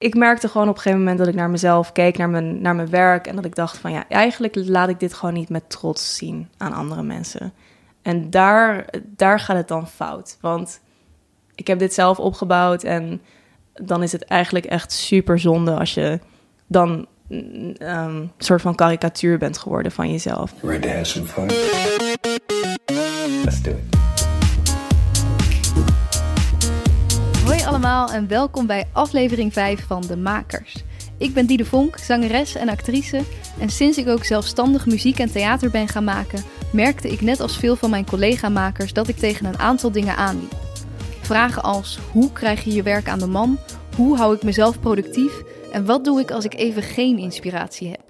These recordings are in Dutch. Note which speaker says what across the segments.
Speaker 1: ik merkte gewoon op een gegeven moment dat ik naar mezelf keek, naar mijn, naar mijn werk. En dat ik dacht van ja, eigenlijk laat ik dit gewoon niet met trots zien aan andere mensen. En daar, daar gaat het dan fout. Want ik heb dit zelf opgebouwd en dan is het eigenlijk echt super zonde als je dan mm, ehm, een soort van karikatuur bent geworden van jezelf.
Speaker 2: Ready to have some fun? Let's do it.
Speaker 3: Hoi allemaal en welkom bij aflevering 5 van De Makers. Ik ben Diede Vonk, zangeres en actrice. En sinds ik ook zelfstandig muziek en theater ben gaan maken, merkte ik net als veel van mijn collega-makers dat ik tegen een aantal dingen aanliep. Vragen als: hoe krijg je je werk aan de man? Hoe hou ik mezelf productief? En wat doe ik als ik even geen inspiratie heb?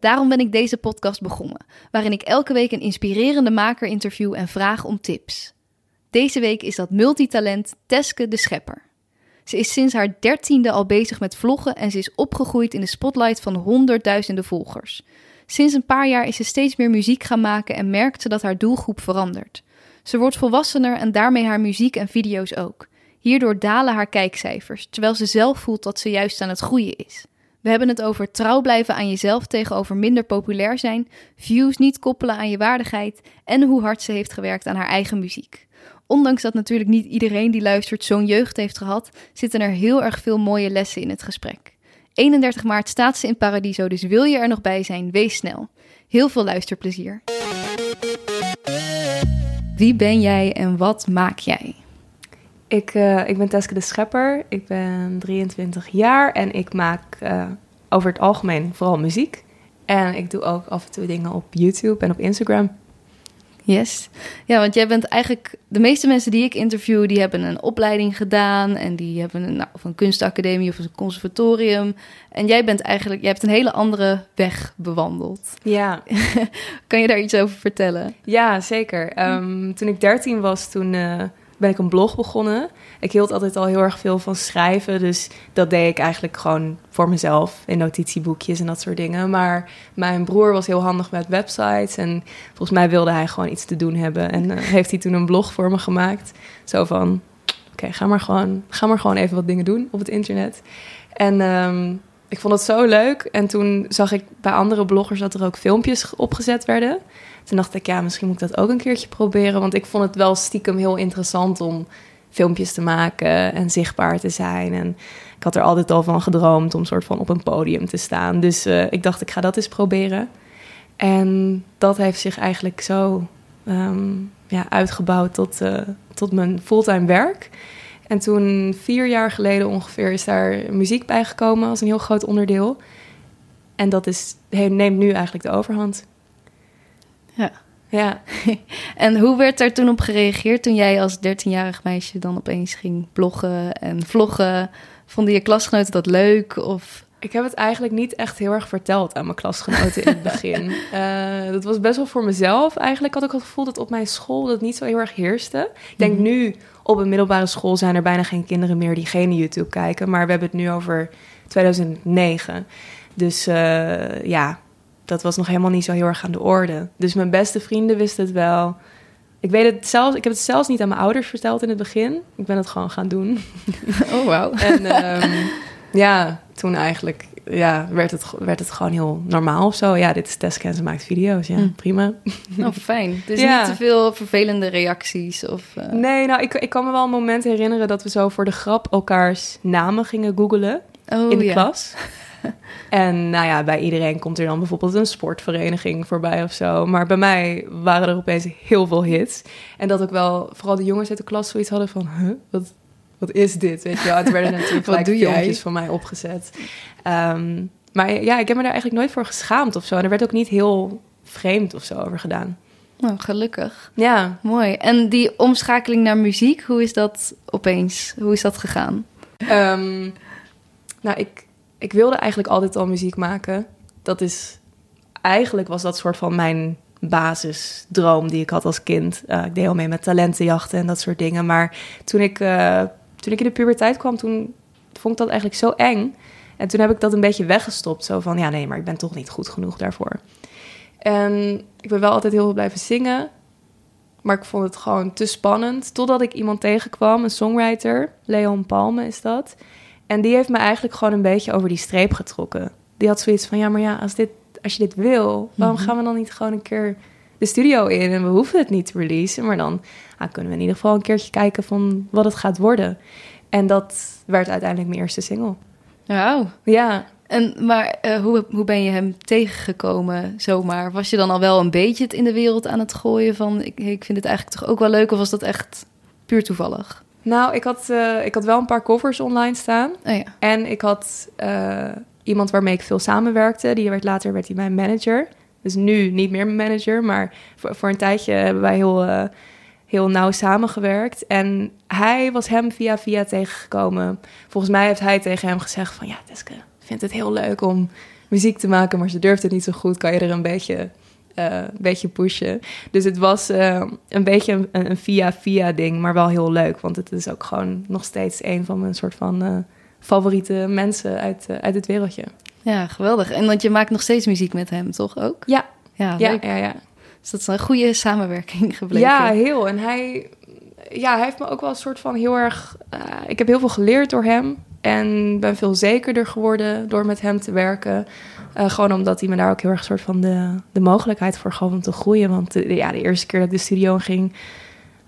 Speaker 3: Daarom ben ik deze podcast begonnen, waarin ik elke week een inspirerende maker interview en vraag om tips. Deze week is dat multitalent Teske de Schepper. Ze is sinds haar dertiende al bezig met vloggen en ze is opgegroeid in de spotlight van honderdduizenden volgers. Sinds een paar jaar is ze steeds meer muziek gaan maken en merkt ze dat haar doelgroep verandert. Ze wordt volwassener en daarmee haar muziek en video's ook. Hierdoor dalen haar kijkcijfers, terwijl ze zelf voelt dat ze juist aan het groeien is. We hebben het over trouw blijven aan jezelf tegenover minder populair zijn, views niet koppelen aan je waardigheid en hoe hard ze heeft gewerkt aan haar eigen muziek. Ondanks dat natuurlijk niet iedereen die luistert zo'n jeugd heeft gehad, zitten er heel erg veel mooie lessen in het gesprek. 31 maart staat ze in Paradiso, dus wil je er nog bij zijn, wees snel. Heel veel luisterplezier. Wie ben jij en wat maak jij?
Speaker 1: Ik, uh, ik ben Teske de Schepper, ik ben 23 jaar en ik maak uh, over het algemeen vooral muziek. En ik doe ook af en toe dingen op YouTube en op Instagram.
Speaker 3: Yes. Ja, want jij bent eigenlijk... De meeste mensen die ik interview, die hebben een opleiding gedaan... en die hebben een, nou, of een kunstacademie of een conservatorium. En jij bent eigenlijk... Jij hebt een hele andere weg bewandeld.
Speaker 1: Ja.
Speaker 3: kan je daar iets over vertellen?
Speaker 1: Ja, zeker. Um, toen ik dertien was, toen... Uh ben ik een blog begonnen. Ik hield altijd al heel erg veel van schrijven. Dus dat deed ik eigenlijk gewoon voor mezelf in notitieboekjes en dat soort dingen. Maar mijn broer was heel handig met websites. En volgens mij wilde hij gewoon iets te doen hebben. En uh, heeft hij toen een blog voor me gemaakt. Zo van: oké, ga, maar gewoon, ga maar gewoon even wat dingen doen op het internet. En. Um, ik vond het zo leuk. En toen zag ik bij andere bloggers dat er ook filmpjes opgezet werden. Toen dacht ik, ja, misschien moet ik dat ook een keertje proberen. Want ik vond het wel stiekem heel interessant om filmpjes te maken en zichtbaar te zijn. En ik had er altijd al van gedroomd om soort van op een podium te staan. Dus uh, ik dacht, ik ga dat eens proberen. En dat heeft zich eigenlijk zo um, ja, uitgebouwd tot, uh, tot mijn fulltime werk. En toen, vier jaar geleden ongeveer, is daar muziek bijgekomen als een heel groot onderdeel. En dat is, neemt nu eigenlijk de overhand.
Speaker 3: Ja.
Speaker 1: Ja.
Speaker 3: en hoe werd daar toen op gereageerd toen jij als 13-jarig meisje dan opeens ging bloggen en vloggen? Vonden je klasgenoten dat leuk? Of...
Speaker 1: Ik heb het eigenlijk niet echt heel erg verteld aan mijn klasgenoten in het begin. uh, dat was best wel voor mezelf. Eigenlijk had ik het gevoel dat op mijn school dat niet zo heel erg heerste. Ik denk -hmm. nu op een middelbare school zijn er bijna geen kinderen meer die geen YouTube kijken. Maar we hebben het nu over 2009. Dus uh, ja, dat was nog helemaal niet zo heel erg aan de orde. Dus mijn beste vrienden wisten het wel. Ik weet het zelfs, ik heb het zelfs niet aan mijn ouders verteld in het begin. Ik ben het gewoon gaan doen.
Speaker 3: Oh, wow.
Speaker 1: en um, ja, toen eigenlijk ja, werd, het, werd het gewoon heel normaal of zo. Ja, dit is Teska en ze maakt video's. Ja, mm. prima.
Speaker 3: Oh, fijn. Dus ja. niet te veel vervelende reacties? Of, uh...
Speaker 1: Nee, nou, ik, ik kan me wel een moment herinneren... dat we zo voor de grap elkaars namen gingen googelen
Speaker 3: oh,
Speaker 1: in de
Speaker 3: ja.
Speaker 1: klas. En nou ja, bij iedereen komt er dan bijvoorbeeld een sportvereniging voorbij of zo. Maar bij mij waren er opeens heel veel hits. En dat ook wel, vooral de jongens uit de klas zoiets hadden van... Huh, wat, wat is dit? Weet je wel? Het werden natuurlijk
Speaker 3: wat doe
Speaker 1: filmpjes van mij opgezet. Um, maar ja, ik heb me daar eigenlijk nooit voor geschaamd of zo. En er werd ook niet heel vreemd of zo over gedaan.
Speaker 3: Oh, gelukkig.
Speaker 1: Ja.
Speaker 3: Mooi. En die omschakeling naar muziek, hoe is dat opeens? Hoe is dat gegaan?
Speaker 1: Um, nou, ik, ik wilde eigenlijk altijd al muziek maken. Dat is eigenlijk was dat soort van mijn basisdroom die ik had als kind. Uh, ik deed al mee met talentenjachten en dat soort dingen. Maar toen ik, uh, toen ik in de puberteit kwam, toen vond ik dat eigenlijk zo eng. En toen heb ik dat een beetje weggestopt. Zo van, ja nee, maar ik ben toch niet goed genoeg daarvoor. En ik ben wel altijd heel veel blijven zingen. Maar ik vond het gewoon te spannend. Totdat ik iemand tegenkwam, een songwriter. Leon Palme is dat. En die heeft me eigenlijk gewoon een beetje over die streep getrokken. Die had zoiets van, ja, maar ja, als, dit, als je dit wil, waarom
Speaker 3: Mhm.
Speaker 1: gaan we dan niet gewoon een keer de studio in en we hoeven het niet te releasen, maar dan ah, kunnen we in ieder geval een keertje kijken van wat het gaat worden. En dat werd uiteindelijk mijn eerste single.
Speaker 3: Wauw.
Speaker 1: Ja,
Speaker 3: En, maar eh, hoe, hoe ben je hem tegengekomen zomaar? Was je dan al wel een beetje het in de wereld aan het gooien van... ik, ik vind het eigenlijk toch ook wel leuk? Of was dat echt puur toevallig?
Speaker 1: Nou, ik had, eh, ik had wel een paar covers online staan.
Speaker 3: Oh ja.
Speaker 1: En ik had eh, iemand waarmee ik veel samenwerkte. Die werd later werd hij mijn manager. Dus nu niet meer mijn manager. Maar voor, voor een tijdje hebben wij heel, eh, heel nauw samengewerkt. En hij was hem via via tegengekomen. Volgens mij heeft hij tegen hem gezegd van... Ja, Teske, ik vind het heel leuk om muziek te maken... maar ze durft het niet zo goed. Kan je er een beetje, een beetje pushen? Dus het was eh, een beetje een, via-via ding, maar wel heel leuk. Want het is ook gewoon nog steeds een van mijn soort van... eh, favoriete mensen uit, uit het wereldje.
Speaker 3: ja, geweldig. En want je maakt nog steeds muziek met hem, toch ook?
Speaker 1: Ja,
Speaker 3: Ja,
Speaker 1: ja, ja, ja.
Speaker 3: Dus dat is een goede samenwerking gebleken.
Speaker 1: Ja, heel. En hij, ja, hij heeft me ook wel een soort van heel erg... ik heb heel veel geleerd door hem. En ben veel zekerder geworden door met hem te werken. Eh, gewoon omdat hij me daar ook heel erg soort van de, de mogelijkheid voor gaf om te groeien. Want de, ja, de eerste keer dat ik de studio in ging...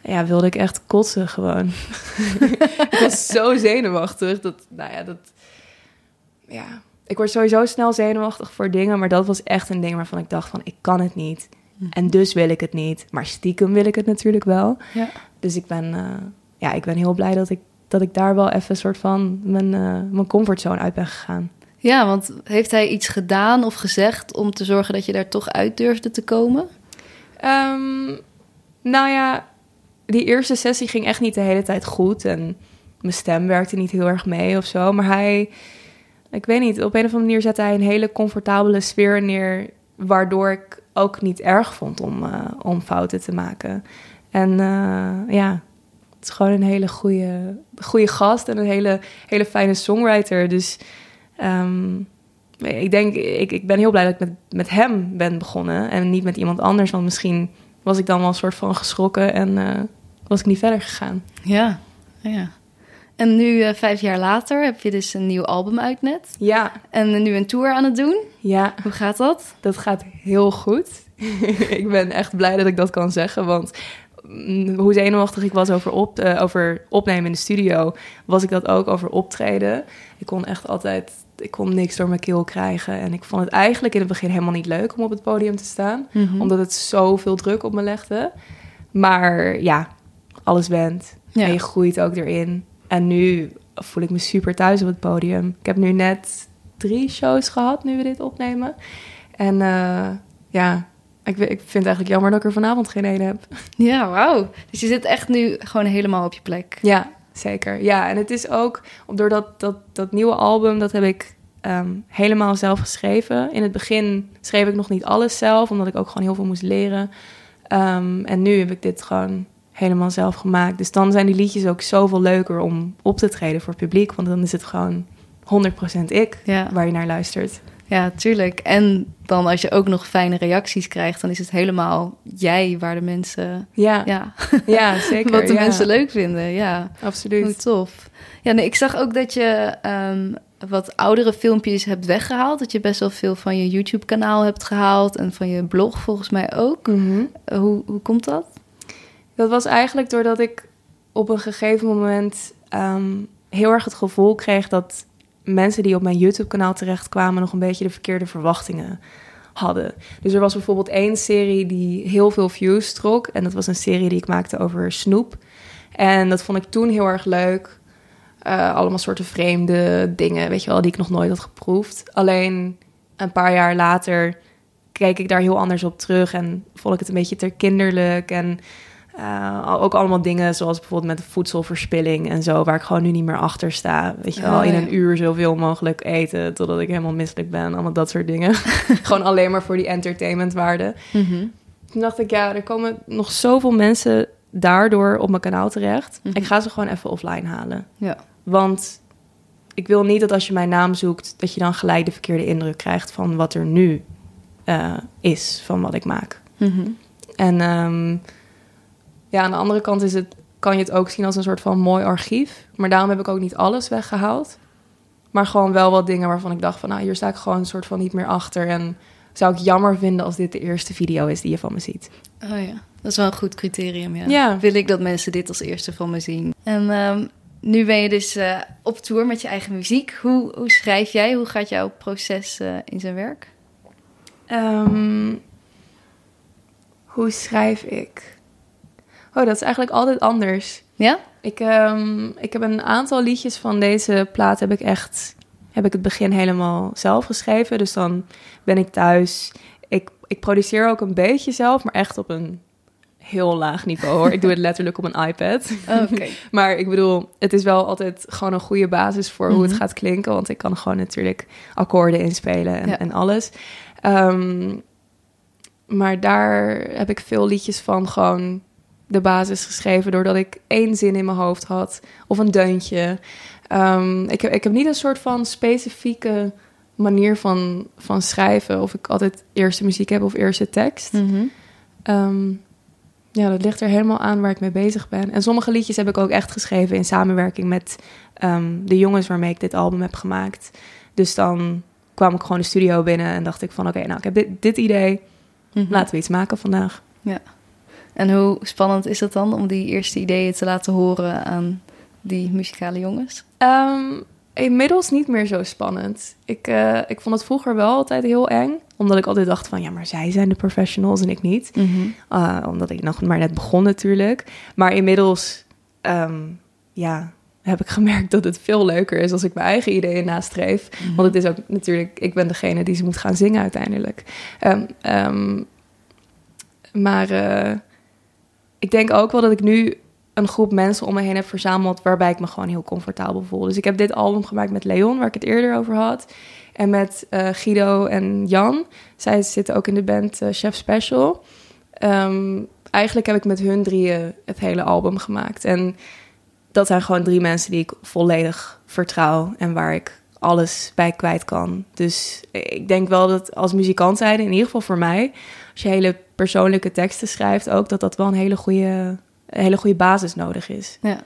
Speaker 1: Ja, wilde ik echt kotsen gewoon. ik was zo zenuwachtig. Dat, nou ja, dat... Ja, ik word sowieso snel zenuwachtig voor dingen. Maar dat was echt een ding waarvan ik dacht van... Ik kan het niet. En dus wil ik het niet. Maar stiekem wil ik het natuurlijk wel.
Speaker 3: Ja.
Speaker 1: Dus ik ben, eh, ja, ik ben heel blij dat ik, dat ik daar wel even een soort van mijn, eh, mijn comfortzone uit ben gegaan.
Speaker 3: Ja, want heeft hij iets gedaan of gezegd om te zorgen dat je daar toch uit durfde te komen?
Speaker 1: Ehm, nou ja, die eerste sessie ging echt niet de hele tijd goed. En mijn stem werkte niet heel erg mee of zo. Maar hij, ik weet niet, op een of andere manier zette hij een hele comfortabele sfeer neer. Waardoor ik ook niet erg vond om, eh, om fouten te maken. En eh, ja, het is gewoon een hele goede, goede gast en een hele, hele fijne songwriter. Dus ehm, ik denk, ik, ik ben heel blij dat ik met, met hem ben begonnen en niet met iemand anders. Want misschien was ik dan wel een soort van geschrokken en eh, was ik niet verder gegaan.
Speaker 3: Ja, ja. En nu, eh, vijf jaar later, heb je dus een nieuw album uit net.
Speaker 1: Ja,
Speaker 3: En nu een tour aan het doen.
Speaker 1: ja,
Speaker 3: Hoe gaat dat?
Speaker 1: dat gaat heel goed. ik ben echt blij dat ik dat kan zeggen, want mm, hoe zenuwachtig ik was over, op, eh, over opnemen in de studio, was ik dat ook over optreden. Ik kon echt altijd, ik kon niks door mijn keel krijgen. En ik vond het eigenlijk in het begin helemaal niet leuk om op het podium te staan.
Speaker 3: Mhm.
Speaker 1: omdat het zoveel druk op me legde. Maar ja, alles went.
Speaker 3: Ja.
Speaker 1: En je groeit ook erin. En nu voel ik me super thuis op het podium. Ik heb nu net drie shows gehad, nu we dit opnemen. En eh, ja, ik, ik vind het eigenlijk jammer dat ik er vanavond geen ene heb.
Speaker 3: Ja, wauw. Dus je zit echt nu gewoon helemaal op je plek.
Speaker 1: Ja, zeker. Ja, en het is ook, door dat, dat, dat nieuwe album, dat heb ik ehm, helemaal zelf geschreven. In het begin schreef ik nog niet alles zelf, omdat ik ook gewoon heel veel moest leren. Ehm, en nu heb ik dit gewoon helemaal zelf gemaakt. Dus dan zijn die liedjes ook zoveel leuker om op te treden voor het publiek. Want dan is het gewoon 100% ik
Speaker 3: Ja.
Speaker 1: waar je naar luistert.
Speaker 3: Ja, tuurlijk. En dan als je ook nog fijne reacties krijgt, dan is het helemaal jij waar de mensen...
Speaker 1: Ja, ja.
Speaker 3: Ja,
Speaker 1: zeker.
Speaker 3: wat de
Speaker 1: ja.
Speaker 3: mensen leuk vinden. Ja, hoe
Speaker 1: Absoluut.
Speaker 3: tof. Ja, nee, ik zag ook dat je ehm, wat oudere filmpjes hebt weggehaald. Dat je best wel veel van je YouTube-kanaal hebt gehaald en van je blog volgens mij ook.
Speaker 1: Mhm.
Speaker 3: Eh, hoe, hoe komt dat?
Speaker 1: Dat was eigenlijk doordat ik op een gegeven moment ehm, heel erg het gevoel kreeg dat mensen die op mijn YouTube-kanaal terechtkwamen nog een beetje de verkeerde verwachtingen hadden. Dus er was bijvoorbeeld één serie die heel veel views trok. En dat was een serie die ik maakte over snoep. En dat vond ik toen heel erg leuk. Eh, allemaal soorten vreemde dingen, weet je wel, die ik nog nooit had geproefd. Alleen een paar jaar later keek ik daar heel anders op terug en vond ik het een beetje te kinderlijk. En eh, ook allemaal dingen zoals bijvoorbeeld met de voedselverspilling en zo, waar ik gewoon nu niet meer achter sta. Weet je wel,
Speaker 3: Oh,
Speaker 1: in
Speaker 3: ja.
Speaker 1: een uur zoveel mogelijk eten totdat ik helemaal misselijk ben. Allemaal dat soort dingen. gewoon alleen maar voor die entertainmentwaarde. Toen dacht ik, ja, er komen nog zoveel mensen daardoor op mijn kanaal terecht.
Speaker 3: Mhm.
Speaker 1: Ik ga ze gewoon even offline halen.
Speaker 3: Ja.
Speaker 1: Want ik wil niet dat als je mijn naam zoekt, dat je dan gelijk de verkeerde indruk krijgt van wat er nu eh, is, van wat ik maak.
Speaker 3: Mhm.
Speaker 1: En ehm, ja, aan de andere kant is het, kan je het ook zien als een soort van mooi archief. Maar daarom heb ik ook niet alles weggehaald. Maar gewoon wel wat dingen waarvan ik dacht van... nou, hier sta ik gewoon een soort van niet meer achter. En zou ik jammer vinden als dit de eerste video is die je van me ziet.
Speaker 3: Oh ja, dat is wel een goed criterium, ja.
Speaker 1: Ja.
Speaker 3: Wil ik dat mensen dit als eerste van me zien. En ehm, nu ben je dus eh, op tour met je eigen muziek. Hoe, hoe schrijf jij? Hoe gaat jouw proces eh, in zijn werk?
Speaker 1: Ehm, hoe schrijf ik? Oh, dat is eigenlijk altijd anders.
Speaker 3: Ja?
Speaker 1: Ik, ehm, ik heb een aantal liedjes van deze plaat heb ik echt heb ik het begin helemaal zelf geschreven. Dus dan ben ik thuis. Ik, ik produceer ook een beetje zelf, maar echt op een heel laag niveau hoor. Ik doe het letterlijk op een iPad.
Speaker 3: Oké.
Speaker 1: maar ik bedoel, het is wel altijd gewoon een goede basis voor hoe het
Speaker 3: Mhm.
Speaker 1: gaat klinken. Want ik kan gewoon natuurlijk akkoorden inspelen en,
Speaker 3: Ja.
Speaker 1: en alles. Ehm, maar daar heb ik veel liedjes van gewoon de basis geschreven... doordat ik één zin in mijn hoofd had of een deuntje. Ehm, ik, heb, ik heb niet een soort van specifieke manier van, van schrijven... of ik altijd eerste muziek heb of eerste tekst.
Speaker 3: Mhm.
Speaker 1: Ehm, ja, dat ligt er helemaal aan waar ik mee bezig ben. En sommige liedjes heb ik ook echt geschreven in samenwerking met ehm, de jongens waarmee ik dit album heb gemaakt. Dus dan kwam ik gewoon de studio binnen en dacht ik van... oké, nou, ik heb dit, dit idee,
Speaker 3: Mhm.
Speaker 1: laten we iets maken vandaag.
Speaker 3: En hoe spannend is het dan om die eerste ideeën te laten horen aan die muzikale jongens?
Speaker 1: Ehm, inmiddels niet meer zo spannend. Ik, eh, ik vond het vroeger wel altijd heel eng. Omdat ik altijd dacht van, ja, maar zij zijn de professionals en ik niet. Uh, omdat ik nog maar net begon natuurlijk. Maar inmiddels, ehm, ja, heb ik gemerkt dat het veel leuker is als ik mijn eigen ideeën nastreef. Want het is ook natuurlijk, ik ben degene die ze moet gaan zingen uiteindelijk. Ehm, maar eh, ik denk ook wel dat ik nu een groep mensen om me heen heb verzameld waarbij ik me gewoon heel comfortabel voel. Dus ik heb dit album gemaakt met Leon, waar ik het eerder over had. En met eh, Guido en Jan. Zij zitten ook in de band eh, Chef Special. Ehm, eigenlijk heb ik met hun drieën het hele album gemaakt. En dat zijn gewoon drie mensen die ik volledig vertrouw en waar ik alles bij kwijt kan. Dus ik denk wel dat als muzikant zijnde, in ieder geval voor mij, als je hele persoonlijke teksten schrijft, ook dat dat wel een hele goede, een hele goede basis nodig is.
Speaker 3: Ja.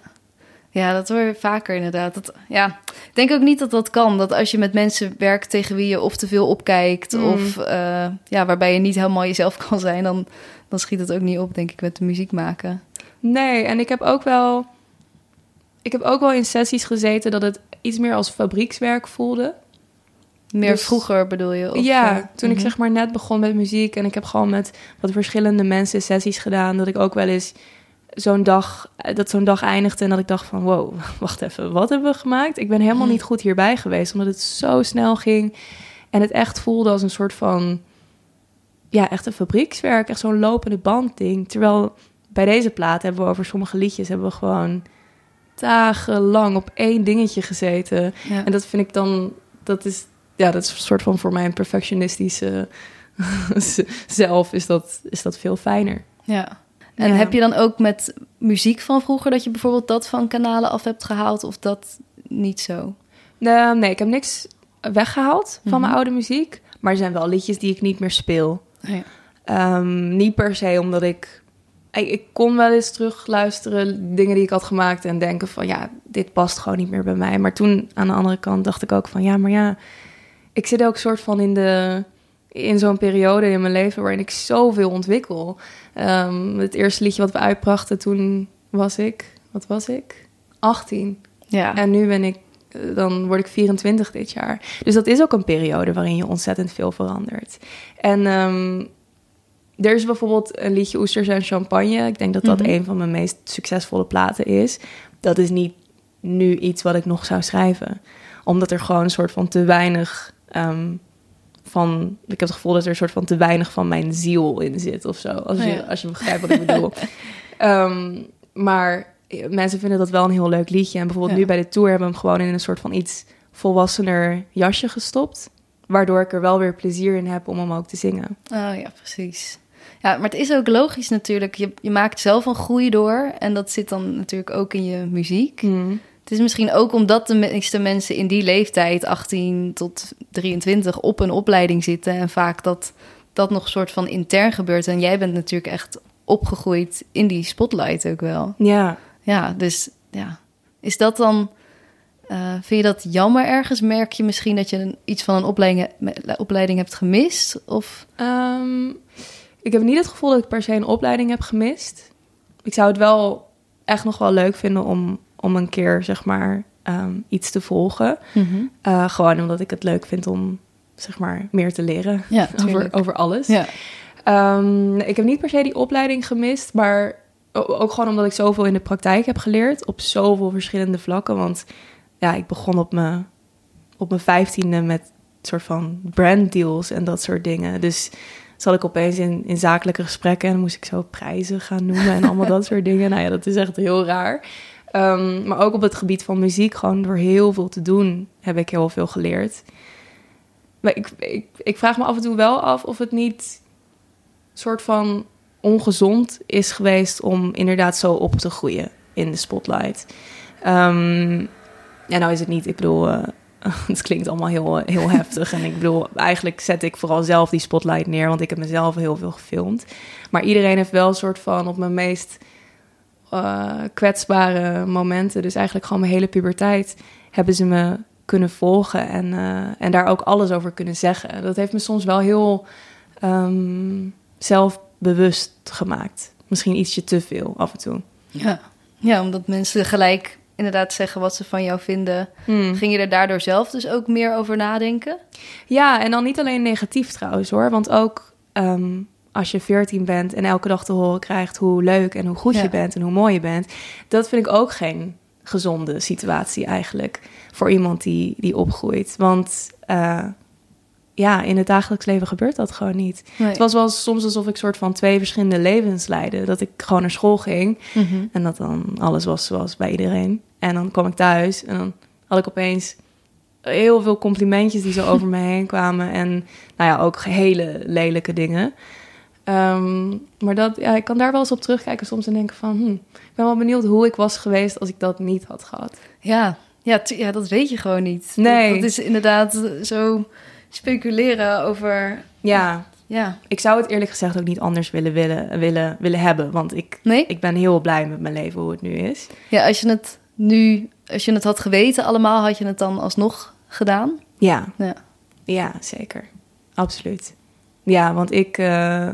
Speaker 3: Ja, dat hoor je vaker inderdaad. Dat, ja, ik denk ook niet dat dat kan. Dat als je met mensen werkt tegen wie je of te veel opkijkt...
Speaker 1: Mm.
Speaker 3: of eh, ja, waarbij je niet helemaal jezelf kan zijn... Dan, dan schiet het ook niet op, denk ik, met de muziek maken.
Speaker 1: Nee, en ik heb ook wel. Ik heb ook wel in sessies gezeten dat het iets meer als fabriekswerk voelde.
Speaker 3: Meer
Speaker 1: Dus-
Speaker 3: vroeger bedoel je? Of,
Speaker 1: ja,
Speaker 3: eh,
Speaker 1: toen ik
Speaker 3: mhm.
Speaker 1: zeg maar net begon met muziek en ik heb gewoon met wat verschillende mensen sessies gedaan, dat ik ook wel eens zo'n dag, dat zo'n dag eindigde en dat ik dacht van wow, wacht even, wat hebben we gemaakt? Ik ben helemaal
Speaker 3: Mhm.
Speaker 1: niet goed hierbij geweest, omdat het zo snel ging en het echt voelde als een soort van, ja, echt een fabriekswerk, echt zo'n lopende band ding. Terwijl bij deze plaat hebben we over sommige liedjes hebben we gewoon dagenlang op één dingetje gezeten.
Speaker 3: Ja.
Speaker 1: En dat vind ik dan, dat is, ja, dat is een soort van voor mij een perfectionistische zelf, is dat, is dat veel fijner.
Speaker 3: Ja. En
Speaker 1: Ja.
Speaker 3: heb je dan ook met muziek van vroeger dat je bijvoorbeeld dat van kanalen af hebt gehaald of dat niet zo?
Speaker 1: Nee, nee ik heb niks weggehaald van mijn
Speaker 3: Mhm.
Speaker 1: oude muziek, maar er zijn wel liedjes die ik niet meer speel.
Speaker 3: Ja.
Speaker 1: Ehm, niet per se omdat ik, ik... Ik kon wel eens terugluisteren, dingen die ik had gemaakt... en denken van, ja, dit past gewoon niet meer bij mij. Maar toen, aan de andere kant, dacht ik ook van... ja, maar ja, ik zit ook soort van in de... in zo'n periode in mijn leven waarin ik zoveel ontwikkel. Ehm, het eerste liedje wat we uitbrachten, toen was ik... Wat was ik? 18.
Speaker 3: Ja.
Speaker 1: En nu ben ik, eh, dan word ik 24 dit jaar. Dus dat is ook een periode waarin je ontzettend veel verandert. En ehm, er is bijvoorbeeld een liedje Oesters en Champagne. Ik denk dat dat
Speaker 3: Mhm.
Speaker 1: een van mijn meest succesvolle platen is. Dat is niet nu iets wat ik nog zou schrijven. Omdat er gewoon een soort van te weinig ehm, van... Ik heb het gevoel dat er een soort van te weinig van mijn ziel in zit of zo. Als,
Speaker 3: Oh
Speaker 1: je, als je begrijpt wat ik bedoel. Ehm, maar eh, mensen vinden dat wel een heel leuk liedje. En bijvoorbeeld
Speaker 3: Ja.
Speaker 1: nu bij de tour hebben we hem gewoon in een soort van iets volwassener jasje gestopt. Waardoor ik er wel weer plezier in heb om hem ook te zingen.
Speaker 3: Oh ja, precies. Ja, maar het is ook logisch natuurlijk. Je, je maakt zelf een groei door en dat zit dan natuurlijk ook in je muziek. Het is misschien ook omdat de meeste mensen in die leeftijd, 18 tot 23, op een opleiding zitten. En vaak dat dat nog soort van intern gebeurt. En jij bent natuurlijk echt opgegroeid in die spotlight ook wel.
Speaker 1: Ja,
Speaker 3: Ja, dus ja. Is dat dan Eh, vind je dat jammer ergens? Merk je misschien dat je een, iets van een opleiding, opleiding hebt gemist? Of?
Speaker 1: Ehm, ik heb niet het gevoel dat ik per se een opleiding heb gemist. Ik zou het wel echt nog wel leuk vinden om, om een keer, zeg maar, ehm, iets te volgen.
Speaker 3: Mhm.
Speaker 1: Eh, gewoon omdat ik het leuk vind om, zeg maar, meer te leren
Speaker 3: Ja,
Speaker 1: over, over alles.
Speaker 3: Ja.
Speaker 1: Ehm, ik heb niet per se die opleiding gemist, maar ook gewoon omdat ik zoveel in de praktijk heb geleerd op zoveel verschillende vlakken. Want ja, ik begon op mijn, op mijn vijftiende met soort van branddeals en dat soort dingen. Dus zat ik opeens in, in zakelijke gesprekken en moest ik zo prijzen gaan noemen en allemaal dat soort dingen. Nou ja, dat is echt heel raar. Ehm, maar ook op het gebied van muziek, gewoon door heel veel te doen, heb ik heel veel geleerd. Maar ik, ik, ik vraag me af en toe wel af of het niet soort van ongezond is geweest om inderdaad zo op te groeien in de spotlight. Ehm, ja, nou is het niet, ik bedoel, eh, het klinkt allemaal heel, eh, heel heftig. En ik bedoel, eigenlijk zet ik vooral zelf die spotlight neer, want ik heb mezelf heel veel gefilmd. Maar iedereen heeft wel een soort van op mijn meest eh, kwetsbare momenten, dus eigenlijk gewoon mijn hele puberteit, hebben ze me kunnen volgen en, eh, en daar ook alles over kunnen zeggen. Dat heeft me soms wel heel ehm, zelfbewust gemaakt. Misschien ietsje te veel af en toe.
Speaker 3: Ja. ja, omdat mensen gelijk inderdaad zeggen wat ze van jou vinden. Ging je er daardoor zelf dus ook meer over nadenken?
Speaker 1: Ja, en dan niet alleen negatief trouwens hoor. Want ook ehm, als je 14 bent en elke dag te horen krijgt hoe leuk en hoe goed
Speaker 3: Ja.
Speaker 1: je bent en hoe mooi je bent. Dat vind ik ook geen gezonde situatie eigenlijk voor iemand die, die opgroeit. Want eh, ja, in het dagelijks leven gebeurt dat gewoon niet.
Speaker 3: Nee.
Speaker 1: Het was wel soms alsof ik soort van twee verschillende levens leidde. Dat ik gewoon naar school ging
Speaker 3: Mhm.
Speaker 1: en dat dan alles was zoals bij iedereen. En dan kwam ik thuis en dan had ik opeens heel veel complimentjes die zo over me heen kwamen. En nou ja, ook hele lelijke dingen. Ehm, maar dat, ja, ik kan daar wel eens op terugkijken soms en denken van... Hm, ik ben wel benieuwd hoe ik was geweest als ik dat niet had gehad.
Speaker 3: Ja, ja, ja, dat weet je gewoon niet.
Speaker 1: Nee.
Speaker 3: Dat, is inderdaad zo speculeren over...
Speaker 1: Ja,
Speaker 3: Ja,
Speaker 1: ik zou het eerlijk gezegd ook niet anders willen, willen, willen, willen hebben. Want ik,
Speaker 3: nee?
Speaker 1: ik ben heel blij met mijn leven hoe het nu is.
Speaker 3: Ja, als je het nu... Als je het had geweten allemaal, had je het dan alsnog gedaan?
Speaker 1: Ja,
Speaker 3: Ja.
Speaker 1: Ja, zeker. Absoluut. Ja, want ik, eh,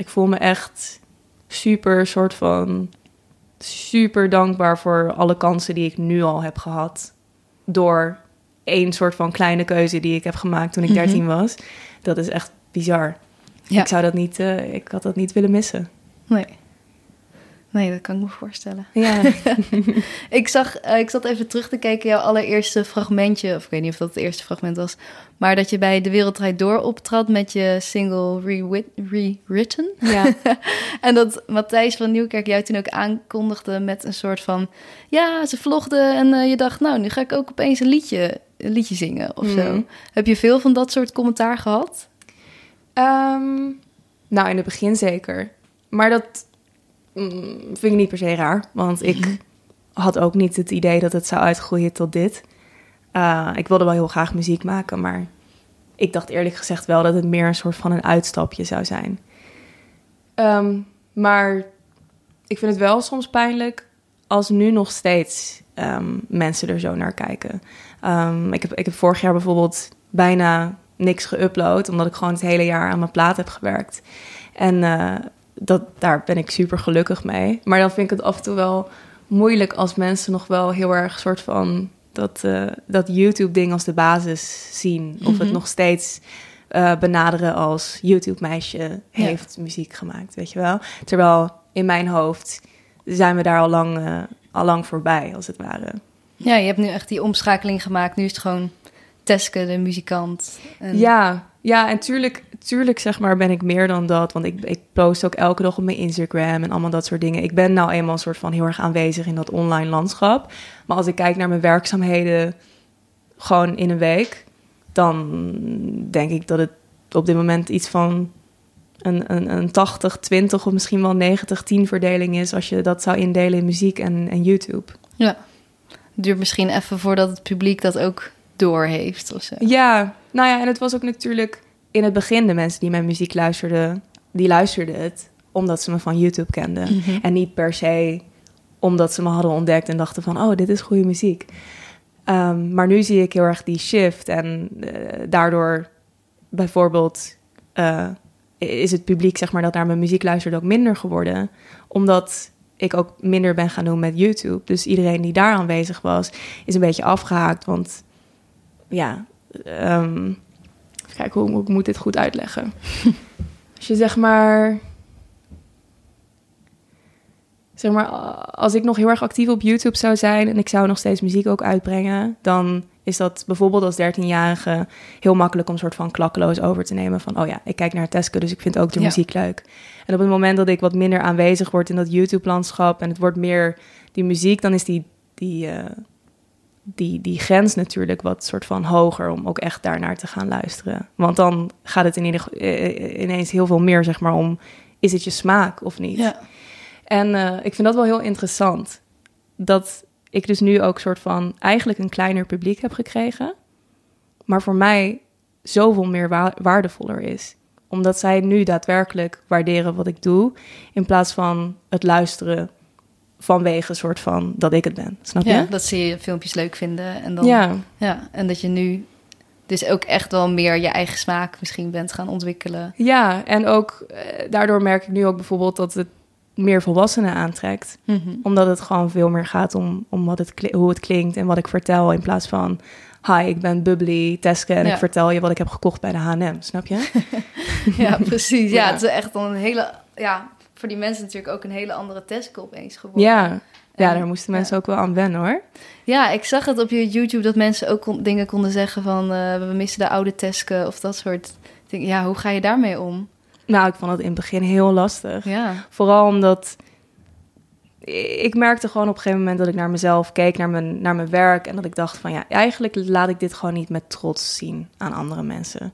Speaker 1: ik voel me echt super soort van super dankbaar voor alle kansen die ik nu al heb gehad. Door één soort van kleine keuze die ik heb gemaakt toen ik
Speaker 3: Mhm.
Speaker 1: 13 was. Dat is echt bizar.
Speaker 3: Ja.
Speaker 1: Ik zou dat niet, eh, ik had dat niet willen missen.
Speaker 3: Nee. Nee, dat kan ik me voorstellen.
Speaker 1: Ja,
Speaker 3: Ik zag, eh, ik zat even terug te kijken, jouw allereerste fragmentje, of ik weet niet of dat het eerste fragment was, maar dat je bij De Wereld Draait Door optrad met je single Rewritten.
Speaker 1: ja.
Speaker 3: En dat Matthijs van Nieuwkerk jou toen ook aankondigde met een soort van, ja, ze vlogde en eh, je dacht, nou, nu ga ik ook opeens een liedje, een liedje zingen of zo.
Speaker 1: Mhm.
Speaker 3: Heb je veel van dat soort commentaar gehad?
Speaker 1: Ehm, nou, in het begin zeker. Maar dat mm, vind ik niet per se raar. Want ik had ook niet het idee dat het zou uitgroeien tot dit. Eh, ik wilde wel heel graag muziek maken, maar ik dacht eerlijk gezegd wel dat het meer een soort van een uitstapje zou zijn. Ehm, maar ik vind het wel soms pijnlijk als nu nog steeds ehm, mensen er zo naar kijken. Ehm, ik, heb, ik heb vorig jaar bijvoorbeeld bijna niks geüpload, omdat ik gewoon het hele jaar aan mijn plaat heb gewerkt. En eh, dat, daar ben ik super gelukkig mee. Maar dan vind ik het af en toe wel moeilijk als mensen nog wel heel erg soort van dat, eh, dat YouTube-ding als de basis zien. Of het
Speaker 3: Mhm.
Speaker 1: nog steeds eh, benaderen als YouTube-meisje
Speaker 3: Ja.
Speaker 1: heeft muziek gemaakt, weet je wel. Terwijl in mijn hoofd zijn we daar al lang, eh, al lang voorbij, als het ware.
Speaker 3: Ja, je hebt nu echt die omschakeling gemaakt. Nu is het gewoon Teske, de muzikant. En-
Speaker 1: Ja, ja, en tuurlijk, tuurlijk zeg maar ben ik meer dan dat. Want ik, ik post ook elke dag op mijn Instagram en allemaal dat soort dingen. Ik ben nou eenmaal een soort van heel erg aanwezig in dat online landschap. Maar als ik kijk naar mijn werkzaamheden gewoon in een week... dan denk ik dat het op dit moment iets van een, een, een 80, 20 of misschien wel 90, 10 verdeling is... als je dat zou indelen in muziek en, en YouTube.
Speaker 3: Ja. Het duurt misschien even voordat het publiek dat ook doorheeft of zo.
Speaker 1: Ja, nou ja, en het was ook natuurlijk in het begin de mensen die mijn muziek luisterden, die luisterden het omdat ze me van YouTube kenden.
Speaker 3: Mhm.
Speaker 1: En niet per se omdat ze me hadden ontdekt en dachten van, oh, dit is goede muziek. Ehm, maar nu zie ik heel erg die shift. En eh, daardoor bijvoorbeeld eh, is het publiek zeg maar, dat naar mijn muziek luistert ook minder geworden. Omdat ik ook minder ben gaan doen met YouTube. Dus iedereen die daar aanwezig was, is een beetje afgehaakt. Want ja, um, kijk hoe, hoe moet dit goed uitleggen. Als je zeg maar zeg maar, als ik nog heel erg actief op YouTube zou zijn en ik zou nog steeds muziek ook uitbrengen, dan is dat bijvoorbeeld als 13-jarige heel makkelijk om soort van klakkeloos over te nemen van, oh ja, ik kijk naar Teske, dus ik vind ook de muziek leuk. En op het moment dat ik wat minder aanwezig word in dat YouTube-landschap en het wordt meer die muziek, dan is die, die, uh, die, die grens natuurlijk wat soort van hoger om ook echt daarnaar te gaan luisteren. Want dan gaat het in ieder, uh, ineens heel veel meer, zeg maar, om, is het je smaak of niet? Ja. En uh, ik vind dat wel heel interessant. Dat ik dus nu ook soort van eigenlijk een kleiner publiek heb gekregen. Maar voor mij zoveel meer waardevoller is. Omdat zij nu daadwerkelijk waarderen wat ik doe. In plaats van het luisteren vanwege een soort van dat ik het ben. Snap je?
Speaker 3: Ja, dat ze je filmpjes leuk vinden. En dan, ja. ja. En dat je nu dus ook echt wel meer je eigen smaak misschien bent gaan ontwikkelen.
Speaker 1: Ja, en ook eh, daardoor merk ik nu ook bijvoorbeeld dat het meer volwassenen aantrekt. Mhm. Omdat het gewoon veel meer gaat om, om wat het, hoe het klinkt en wat ik vertel. In plaats van, hi, ik ben Bubbly Teske en ik vertel je wat ik heb gekocht bij de H&M. Snap je?
Speaker 3: ja, precies. Ja, het is echt een hele... Ja, voor die mensen natuurlijk ook een hele andere Teske opeens geworden.
Speaker 1: Ja, ja, daar moesten mensen ook wel aan wennen hoor.
Speaker 3: Ja, ik zag het op je YouTube dat mensen ook dingen konden zeggen van... Uh, we missen de oude Teske of dat soort... Ja, hoe ga je daarmee om?
Speaker 1: Nou, ik vond het in het begin heel lastig. Ja. Vooral omdat ik merkte gewoon op een gegeven moment dat ik naar mezelf keek, naar mijn, naar mijn werk. En dat ik dacht van ja, eigenlijk laat ik dit gewoon niet met trots zien aan andere mensen.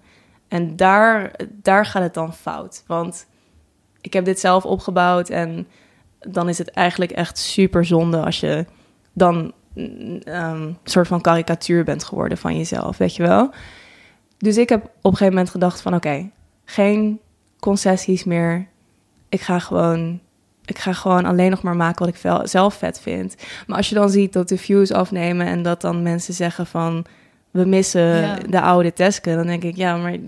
Speaker 1: En daar, daar gaat het dan fout. Want ik heb dit zelf opgebouwd en dan is het eigenlijk echt super zonde als je dan um, een soort van karikatuur bent geworden van jezelf, weet je wel. Dus ik heb op een gegeven moment gedacht van oké, geen concessies meer. Ik ga gewoon, ik ga gewoon alleen nog maar maken wat ik zelf vet vind. Maar als je dan ziet dat de views afnemen en dat dan mensen zeggen van we missen de oude Teske, dan denk ik ja, maar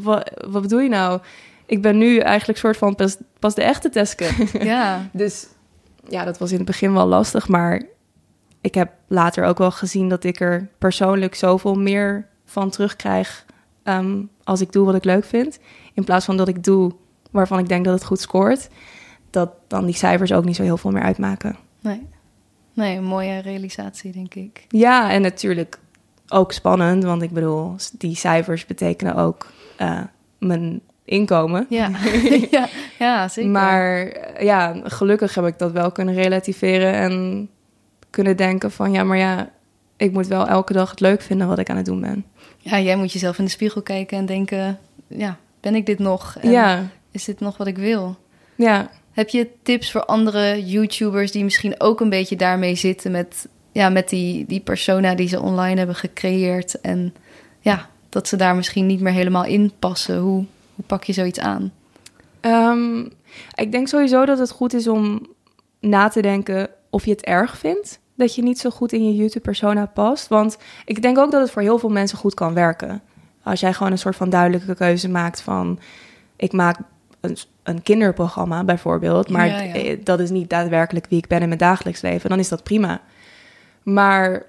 Speaker 1: wat, wat bedoel je nou? Ik ben nu eigenlijk soort van pas, pas de echte Teske. Ja. dus ja, dat was in het begin wel lastig, maar ik heb later ook wel gezien dat ik er persoonlijk zoveel meer van terugkrijg um, als ik doe wat ik leuk vind. In plaats van dat ik doe waarvan ik denk dat het goed scoort. Dat dan die cijfers ook niet zo heel veel meer uitmaken.
Speaker 3: Nee, nee een mooie realisatie, denk ik.
Speaker 1: Ja, en natuurlijk ook spannend. Want ik bedoel, die cijfers betekenen ook uh, mijn inkomen.
Speaker 3: Ja. ja, ja, zeker.
Speaker 1: Maar ja, gelukkig heb ik dat wel kunnen relativeren en kunnen denken van ja, maar ja, ik moet wel elke dag het leuk vinden wat ik aan het doen ben.
Speaker 3: Ja, jij moet jezelf in de spiegel kijken en denken, ja, ben ik dit nog? En ja. Is dit nog wat ik wil?
Speaker 1: Ja.
Speaker 3: Heb je tips voor andere YouTubers die misschien ook een beetje daarmee zitten met, ja, met die, die persona die ze online hebben gecreëerd en ja, dat ze daar misschien niet meer helemaal in passen? Hoe, hoe pak je zoiets aan?
Speaker 1: Ehm, ik denk sowieso dat het goed is om na te denken of je het erg vindt dat je niet zo goed in je YouTube-persona past. Want ik denk ook dat het voor heel veel mensen goed kan werken. Als jij gewoon een soort van duidelijke keuze maakt van... ik maak een, een kinderprogramma bijvoorbeeld... maar eh, dat is niet daadwerkelijk wie ik ben in mijn dagelijks leven... dan is dat prima. Maar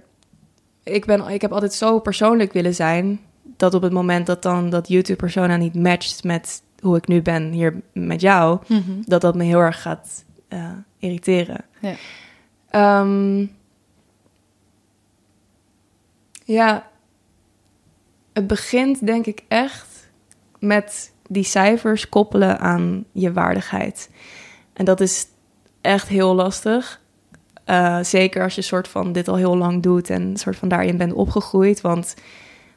Speaker 1: ik, ben, ik heb altijd zo persoonlijk willen zijn... dat op het moment dat dan dat YouTube-persona niet matcht met hoe ik nu ben hier met jou... Mhm. dat dat me heel erg gaat uh, irriteren. Ja. Um, ja, het begint denk ik echt met die cijfers koppelen aan je waardigheid. En dat is echt heel lastig. Uh, zeker als je soort van dit al heel lang doet en soort van daarin bent opgegroeid. Want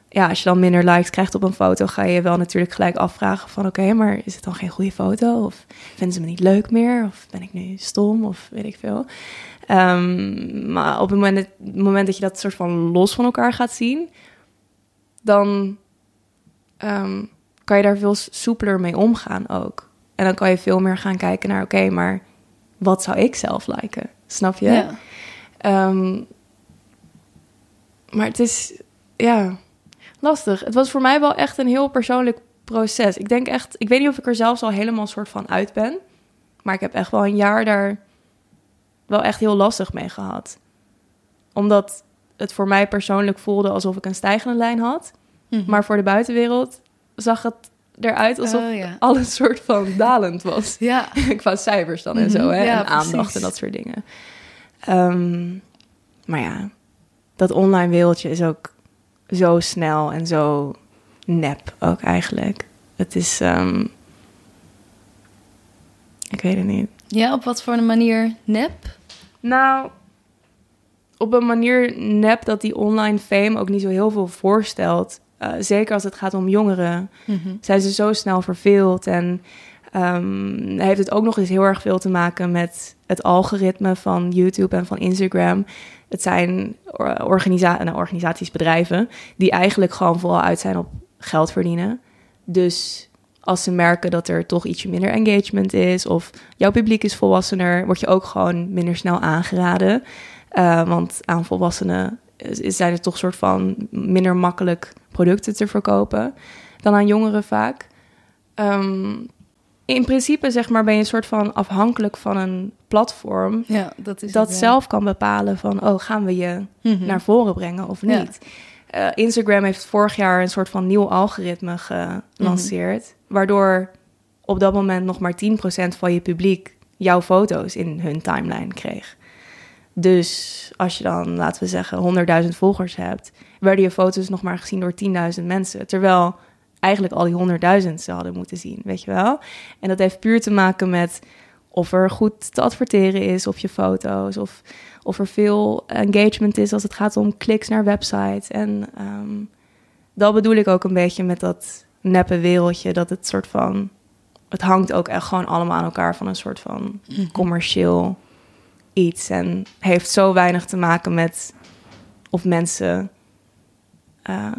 Speaker 1: ja, als je dan minder likes krijgt op een foto, ga je wel natuurlijk gelijk afvragen van oké, maar is het dan geen goede foto? Of vinden ze me niet leuk meer? Of ben ik nu stom? Of weet ik veel. Um, maar op het moment, het moment, dat je dat soort van los van elkaar gaat zien, dan um, kan je daar veel soepeler mee omgaan ook. En dan kan je veel meer gaan kijken naar, oké, maar wat zou ik zelf liken? Snap je? Ja. Um, maar het is, ja, lastig. Het was voor mij wel echt een heel persoonlijk proces. Ik denk echt, ik weet niet of ik er zelfs al helemaal soort van uit ben. Maar ik heb echt wel een jaar daar wel echt heel lastig mee gehad. Omdat het voor mij persoonlijk voelde alsof ik een stijgende lijn had.
Speaker 3: Mhm.
Speaker 1: Maar voor de buitenwereld zag het eruit alsof
Speaker 3: Oh, ja.
Speaker 1: alles soort van dalend was.
Speaker 3: Ja,
Speaker 1: Qua cijfers dan en
Speaker 3: Mhm,
Speaker 1: zo, hè?
Speaker 3: ja,
Speaker 1: en aandacht
Speaker 3: precies.
Speaker 1: en dat soort dingen. Ehm, maar ja, dat online wereldje is ook zo snel en zo nep ook eigenlijk. Het is... ehm, ik weet het niet.
Speaker 3: ja op wat voor een manier nep?
Speaker 1: Nou, op een manier nep dat die online fame ook niet zo heel veel voorstelt. Eh, zeker als het gaat om jongeren.
Speaker 3: Mhm.
Speaker 1: zijn ze zo snel verveeld. En ehm, heeft het ook nog eens heel erg veel te maken met het algoritme van YouTube en van Instagram. Het zijn nou, organisaties, bedrijven, die eigenlijk gewoon vooral uit zijn op geld verdienen. Dus als ze merken dat er toch ietsje minder engagement is of jouw publiek is volwassener, word je ook gewoon minder snel aangeraden. Eh, want aan volwassenen zijn er toch soort van minder makkelijk producten te verkopen dan aan jongeren vaak. Ehm, in principe zeg maar ben je een soort van afhankelijk van een platform
Speaker 3: Ja, dat is
Speaker 1: dat
Speaker 3: het, ja.
Speaker 1: zelf kan bepalen van oh gaan we je
Speaker 3: Mhm.
Speaker 1: naar voren brengen of
Speaker 3: Ja.
Speaker 1: niet. Eh, Instagram heeft vorig jaar een soort van nieuw algoritme gelanceerd,
Speaker 3: Mhm.
Speaker 1: waardoor op dat moment nog maar 10% van je publiek jouw foto's in hun timeline kreeg. Dus als je dan, laten we zeggen, 100.000 volgers hebt, werden je foto's nog maar gezien door 10.000 mensen. Terwijl eigenlijk al die 100.000 ze hadden moeten zien, weet je wel? En dat heeft puur te maken met of er goed te adverteren is op je foto's, of, of er veel engagement is als het gaat om kliks naar websites. En ehm, dat bedoel ik ook een beetje met dat neppe wereldje, dat het soort van, het hangt ook echt gewoon allemaal aan elkaar van een soort van
Speaker 3: Mhm.
Speaker 1: commercieel iets en heeft zo weinig te maken met of mensen eh,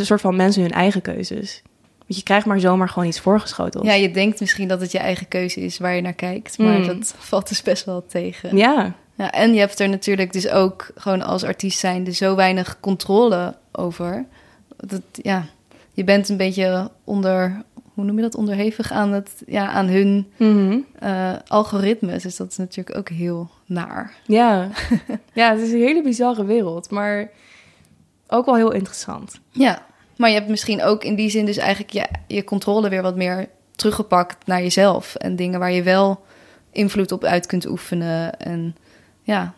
Speaker 1: een soort van mensen hun eigen keuzes. Want je krijgt maar zomaar gewoon iets voorgeschoteld.
Speaker 3: Ja, je denkt misschien dat het je eigen keuze is waar je naar kijkt, maar
Speaker 1: Mm.
Speaker 3: dat valt dus best wel tegen.
Speaker 1: ja,
Speaker 3: Ja, en je hebt er natuurlijk dus ook gewoon als artiest zijnde zo weinig controle over. Dat, ja, je bent een beetje onder, hoe noem je dat, onderhevig aan, het, ja, aan hun
Speaker 1: Mhm.
Speaker 3: eh, algoritmes. Dus dat is natuurlijk ook heel naar.
Speaker 1: ja. ja, het is een hele bizarre wereld, maar ook wel heel interessant.
Speaker 3: Ja, maar je hebt misschien ook in die zin dus eigenlijk je, je controle weer wat meer teruggepakt naar jezelf. En dingen waar je wel invloed op uit kunt oefenen. En ja,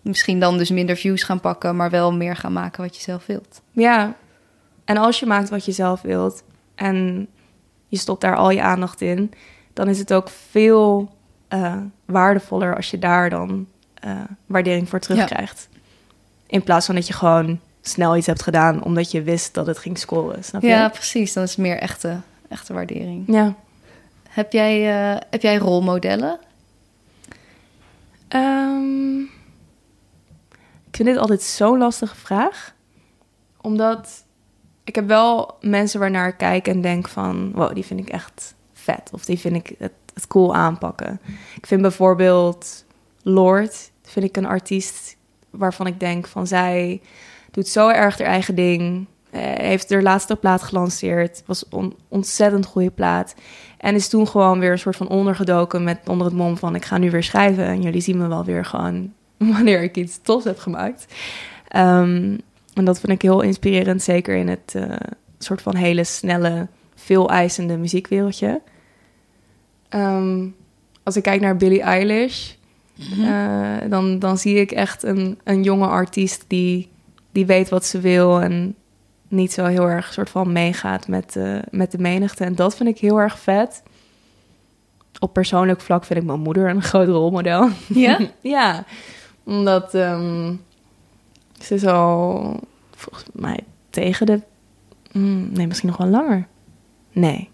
Speaker 3: misschien dan dus minder views gaan pakken, maar wel meer gaan maken wat je zelf wilt.
Speaker 1: Ja, en als je maakt wat je zelf wilt en je stopt daar al je aandacht in, dan is het ook veel eh, waardevoller als je daar dan eh, waardering voor terugkrijgt. In plaats van dat je gewoon snel iets hebt gedaan omdat je wist dat het ging scoren. Snap je?
Speaker 3: Ja, precies. Dan is het meer echte, echte waardering.
Speaker 1: Ja.
Speaker 3: Heb jij, eh, heb jij rolmodellen?
Speaker 1: Ehm, ik vind dit altijd zo'n lastige vraag. Omdat ik heb wel mensen waarnaar ik kijk en denk van... wow, die vind ik echt vet. Of die vind ik het, het cool aanpakken. Ik vind bijvoorbeeld Lord, vind ik een artiest waarvan ik denk van... zij doet zo erg haar eigen ding. Eh, heeft haar laatste plaat gelanceerd. Was een ontzettend goede plaat. En is toen gewoon weer een soort van ondergedoken met onder het mom van ik ga nu weer schrijven. En jullie zien me wel weer gewoon wanneer ik iets tofs heb gemaakt. Ehm, en dat vind ik heel inspirerend, zeker in het eh, soort van hele snelle, veel eisende muziekwereldje. Ehm, als ik kijk naar Billie Eilish, eh, dan, dan zie ik echt een, een jonge artiest die, die weet wat ze wil en niet zo heel erg soort van meegaat met, eh, met de menigte. En dat vind ik heel erg vet. Op persoonlijk vlak vind ik mijn moeder een groot rolmodel.
Speaker 3: Ja?
Speaker 1: ja, omdat ehm, ze is al volgens mij tegen de... mm, nee, misschien nog wel langer. Nee.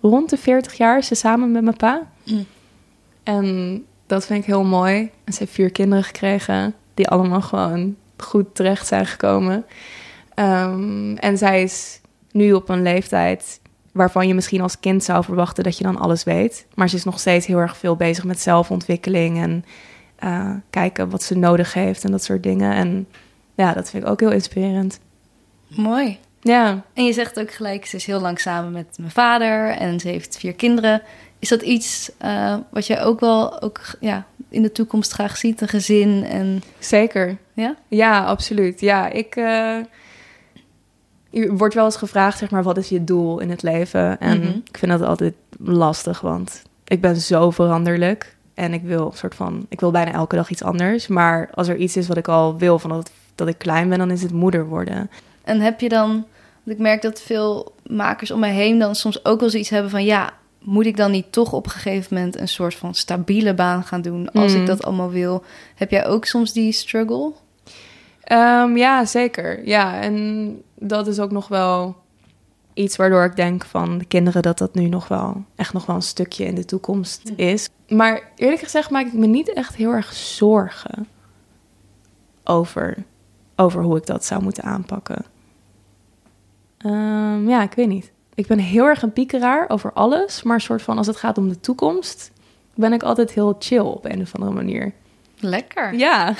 Speaker 1: Rond de 40 jaar is ze samen met mijn pa.
Speaker 3: Mm.
Speaker 1: En dat vind ik heel mooi. En ze heeft vier kinderen gekregen, die allemaal gewoon goed terecht zijn gekomen. Ehm, en zij is nu op een leeftijd waarvan je misschien als kind zou verwachten dat je dan alles weet. Maar ze is nog steeds heel erg veel bezig met zelfontwikkeling en eh, kijken wat ze nodig heeft en dat soort dingen. En ja, dat vind ik ook heel inspirerend.
Speaker 3: Mooi.
Speaker 1: Ja.
Speaker 3: En je zegt ook gelijk, ze is heel lang samen met mijn vader en ze heeft vier kinderen. Is dat iets uh, wat jij ook wel ook, ja, in de toekomst graag ziet, een gezin? En...
Speaker 1: Zeker.
Speaker 3: Ja?
Speaker 1: Ja, absoluut. Ja, ik... Uh, je wordt wel eens gevraagd, zeg maar, wat is je doel in het leven? En mm-hmm. ik vind dat altijd lastig, want ik ben zo veranderlijk. En ik wil soort van, ik wil bijna elke dag iets anders. Maar als er iets is wat ik al wil van dat, dat ik klein ben, dan is het moeder worden.
Speaker 3: En heb je dan, want ik merk dat veel makers om mij heen dan soms ook wel zoiets hebben van ja, moet ik dan niet toch op een gegeven moment een soort van stabiele baan gaan doen als ik
Speaker 1: Mm.
Speaker 3: dat allemaal wil? Heb jij ook soms die struggle?
Speaker 1: Um, ja, zeker. Ja, en dat is ook nog wel iets waardoor ik denk van de kinderen dat dat nu nog wel echt nog wel een stukje in de toekomst is. Maar eerlijk gezegd maak ik me niet echt heel erg zorgen over, over hoe ik dat zou moeten aanpakken. Um, ja, ik weet niet. Ik ben heel erg een piekeraar over alles, maar soort van als het gaat om de toekomst, ben ik altijd heel chill op een of andere manier.
Speaker 3: Lekker.
Speaker 1: Ja.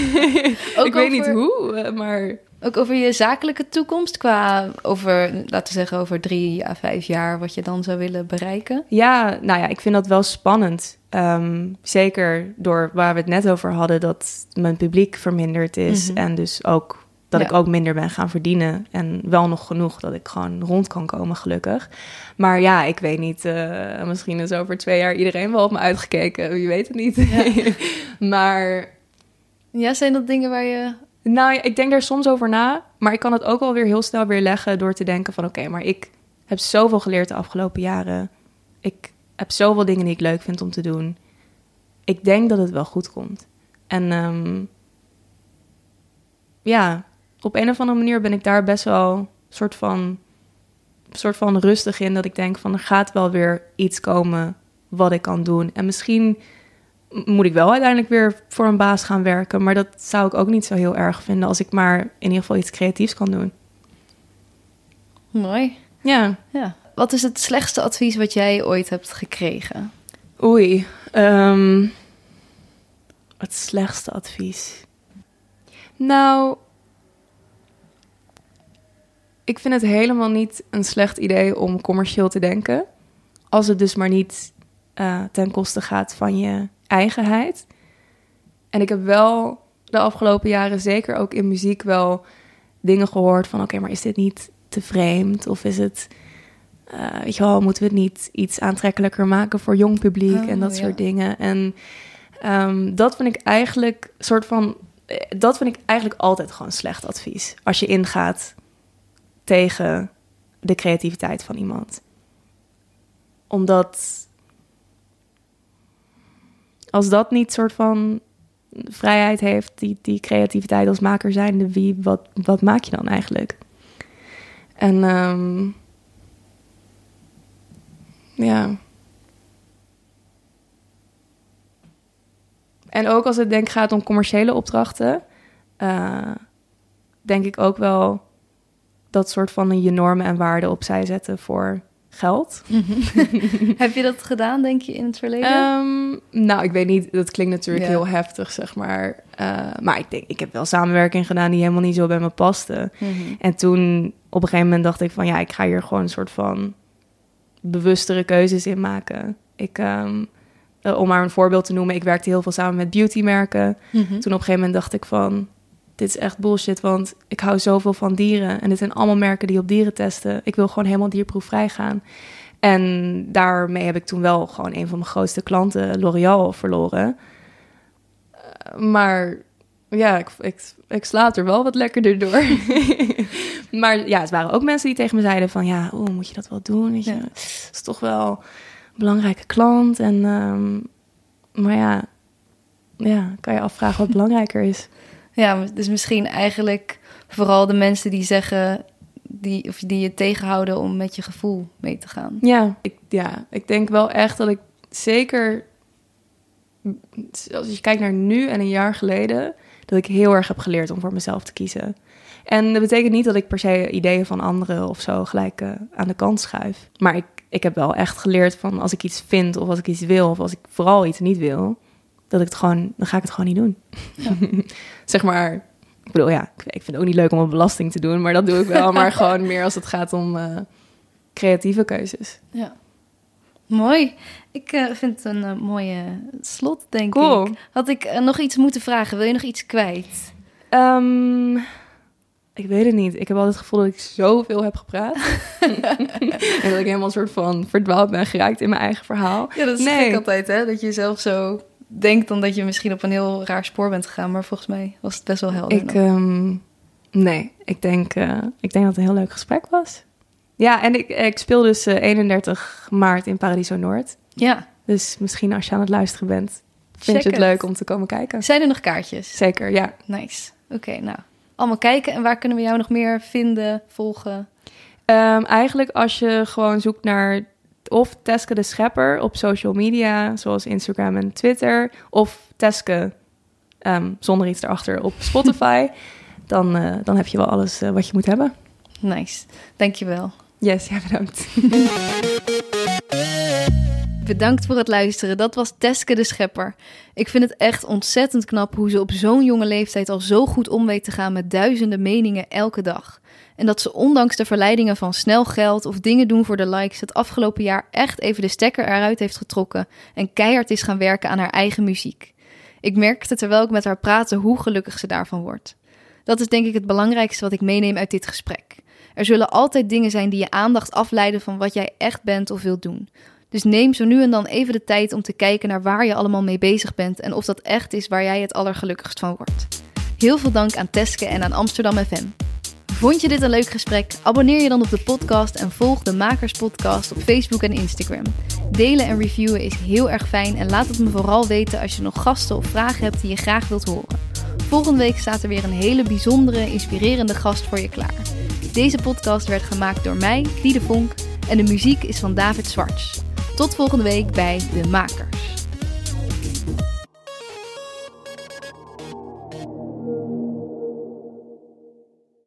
Speaker 1: Ik weet niet hoe, eh, maar
Speaker 3: Ook over je zakelijke toekomst, qua over, laten we zeggen, over drie à vijf jaar, wat je dan zou willen bereiken?
Speaker 1: Ja, nou ja, ik vind dat wel spannend. Ehm, zeker door waar we het net over hadden, dat mijn publiek verminderd is.
Speaker 3: Mhm.
Speaker 1: En dus ook dat
Speaker 3: Ja.
Speaker 1: ik ook minder ben gaan verdienen. En wel nog genoeg dat ik gewoon rond kan komen, gelukkig. Maar ja, ik weet niet. eh, misschien is over twee jaar iedereen wel op me uitgekeken. Wie weet het niet. maar
Speaker 3: Ja, zijn dat dingen waar je...
Speaker 1: nou, ja, ik denk daar soms over na. Maar ik kan het ook wel weer heel snel weer leggen door te denken van... oké, maar ik heb zoveel geleerd de afgelopen jaren. Ik heb zoveel dingen die ik leuk vind om te doen. Ik denk dat het wel goed komt. En ehm, ja, op een of andere manier ben ik daar best wel soort van, soort van rustig in. Dat ik denk van er gaat wel weer iets komen wat ik kan doen. En misschien moet ik wel uiteindelijk weer voor een baas gaan werken. Maar dat zou ik ook niet zo heel erg vinden als ik maar in ieder geval iets creatiefs kan doen.
Speaker 3: Mooi.
Speaker 1: Ja,
Speaker 3: Ja. Wat is het slechtste advies wat jij ooit hebt gekregen?
Speaker 1: oei. ehm, het slechtste advies. Nou, ik vind het helemaal niet een slecht idee om commercieel te denken. Als het dus maar niet eh, ten koste gaat van je eigenheid. En ik heb wel de afgelopen jaren, zeker ook in muziek, wel dingen gehoord van: oké, maar is dit niet te vreemd? Of is het, eh, weet je wel, moeten we het niet iets aantrekkelijker maken voor jong publiek
Speaker 3: Oh,
Speaker 1: en dat
Speaker 3: ja.
Speaker 1: soort dingen? En ehm, dat vind ik eigenlijk soort van, eh, dat vind ik eigenlijk altijd gewoon slecht advies. Als je ingaat tegen de creativiteit van iemand. Omdat als dat niet soort van vrijheid heeft, die, die creativiteit als maker zijnde, wie, wat, wat maak je dan eigenlijk? En ehm, ja. En ook als het denk gaat om commerciële opdrachten, eh, denk ik ook wel dat soort van je normen en waarden opzij zetten voor geld.
Speaker 3: Heb je dat gedaan, denk je, in het verleden?
Speaker 1: Ehm, nou, ik weet niet. Dat klinkt natuurlijk
Speaker 3: Ja.
Speaker 1: heel heftig, zeg maar. Eh, maar ik denk, ik heb wel samenwerking gedaan die helemaal niet zo bij me paste.
Speaker 3: Mhm.
Speaker 1: En toen op een gegeven moment dacht ik van ja, ik ga hier gewoon een soort van bewustere keuzes in maken. Ik, ehm, eh, om maar een voorbeeld te noemen, ik werkte heel veel samen met beautymerken.
Speaker 3: Mhm.
Speaker 1: Toen op een gegeven moment dacht ik van, dit is echt bullshit, want ik hou zoveel van dieren. En dit zijn allemaal merken die op dieren testen. Ik wil gewoon helemaal dierproefvrij gaan. En daarmee heb ik toen wel gewoon een van mijn grootste klanten, L'Oreal, verloren. Eh, maar ja, ik, ik, er wel wat lekkerder door. maar ja, het waren ook mensen die tegen me zeiden van... ja, oh, moet je dat wel doen? Weet je?
Speaker 3: Ja.
Speaker 1: Het is toch wel een belangrijke klant. En, ehm, maar ja, ja, kan je afvragen wat belangrijker is.
Speaker 3: Ja, dus misschien eigenlijk vooral de mensen die zeggen, die, of die je tegenhouden om met je gevoel mee te gaan.
Speaker 1: Ja ik, ja, ik denk wel echt dat ik zeker... Als je kijkt naar nu en een jaar geleden... dat ik heel erg heb geleerd om voor mezelf te kiezen. En dat betekent niet dat ik per se ideeën van anderen of zo gelijk eh, aan de kant schuif. Maar ik, ik heb wel echt geleerd van als ik iets vind of als ik iets wil... of als ik vooral iets niet wil... dat ik het gewoon, dan ga ik het gewoon niet doen. zeg maar, Ik bedoel, ja, ik, vind het ook niet leuk om een belasting te doen, maar dat doe ik wel. maar gewoon meer als het gaat om eh, creatieve keuzes.
Speaker 3: Ja. Mooi. Ik eh, vind het een eh, mooie slot, denk
Speaker 1: Cool.
Speaker 3: ik. Had ik nog iets moeten vragen? Wil je nog iets kwijt?
Speaker 1: Ehm, ik weet het niet. Ik heb altijd het gevoel dat ik zoveel heb gepraat. en dat ik helemaal een soort van verdwaald ben geraakt in mijn eigen verhaal.
Speaker 3: Ja, dat is
Speaker 1: Nee.
Speaker 3: gek altijd, hè? Dat je zelf zo denkt dan dat je misschien op een heel raar spoor bent gegaan. Maar volgens mij was het best wel helder.
Speaker 1: Ik, ehm, nee, ik denk, eh, ik denk dat het een heel leuk gesprek was. Ja, en ik, ik speel dus eh, 31 maart in Paradiso Noord.
Speaker 3: ja,
Speaker 1: Dus misschien als je aan het luisteren bent, vind
Speaker 3: Check
Speaker 1: je het
Speaker 3: het.
Speaker 1: leuk om te komen kijken.
Speaker 3: zijn er nog kaartjes?
Speaker 1: Zeker, ja.
Speaker 3: Nice. Oké, nou. Allemaal kijken. En waar kunnen we jou nog meer vinden, volgen?
Speaker 1: Ehm, eigenlijk als je gewoon zoekt naar of Teske de Schepper op social media, zoals Instagram en Twitter, of Teske ehm, zonder iets erachter op Spotify, dan, eh, dan heb je wel alles eh, wat je moet hebben.
Speaker 3: Nice. Dankjewel.
Speaker 1: Yes, ja, bedankt.
Speaker 3: Bedankt voor het luisteren. Dat was Teske de Schepper. Ik vind het echt ontzettend knap hoe ze op zo'n jonge leeftijd al zo goed om weet te gaan met duizenden meningen elke dag. En dat ze ondanks de verleidingen van snel geld of dingen doen voor de likes het afgelopen jaar echt even de stekker eruit heeft getrokken en keihard is gaan werken aan haar eigen muziek. Ik merkte terwijl ik met haar praatte hoe gelukkig ze daarvan wordt. Dat is denk ik het belangrijkste wat ik meeneem uit dit gesprek. Er zullen altijd dingen zijn die je aandacht afleiden van wat jij echt bent of wilt doen. Dus neem zo nu en dan even de tijd om te kijken naar waar je allemaal mee bezig bent en of dat echt is waar jij het allergelukkigst van wordt. Heel veel dank aan Teske en aan Amsterdam FM. Vond je dit een leuk gesprek? Abonneer je dan op de podcast en volg de Makers Podcast op Facebook en Instagram. Delen en reviewen is heel erg fijn en laat het me vooral weten als je nog gasten of vragen hebt die je graag wilt horen. Volgende week staat er weer een hele bijzondere, inspirerende gast voor je klaar. Deze podcast werd gemaakt door mij, Diede Vonk, en de muziek is van David Zwarts. Tot volgende week bij De Makers.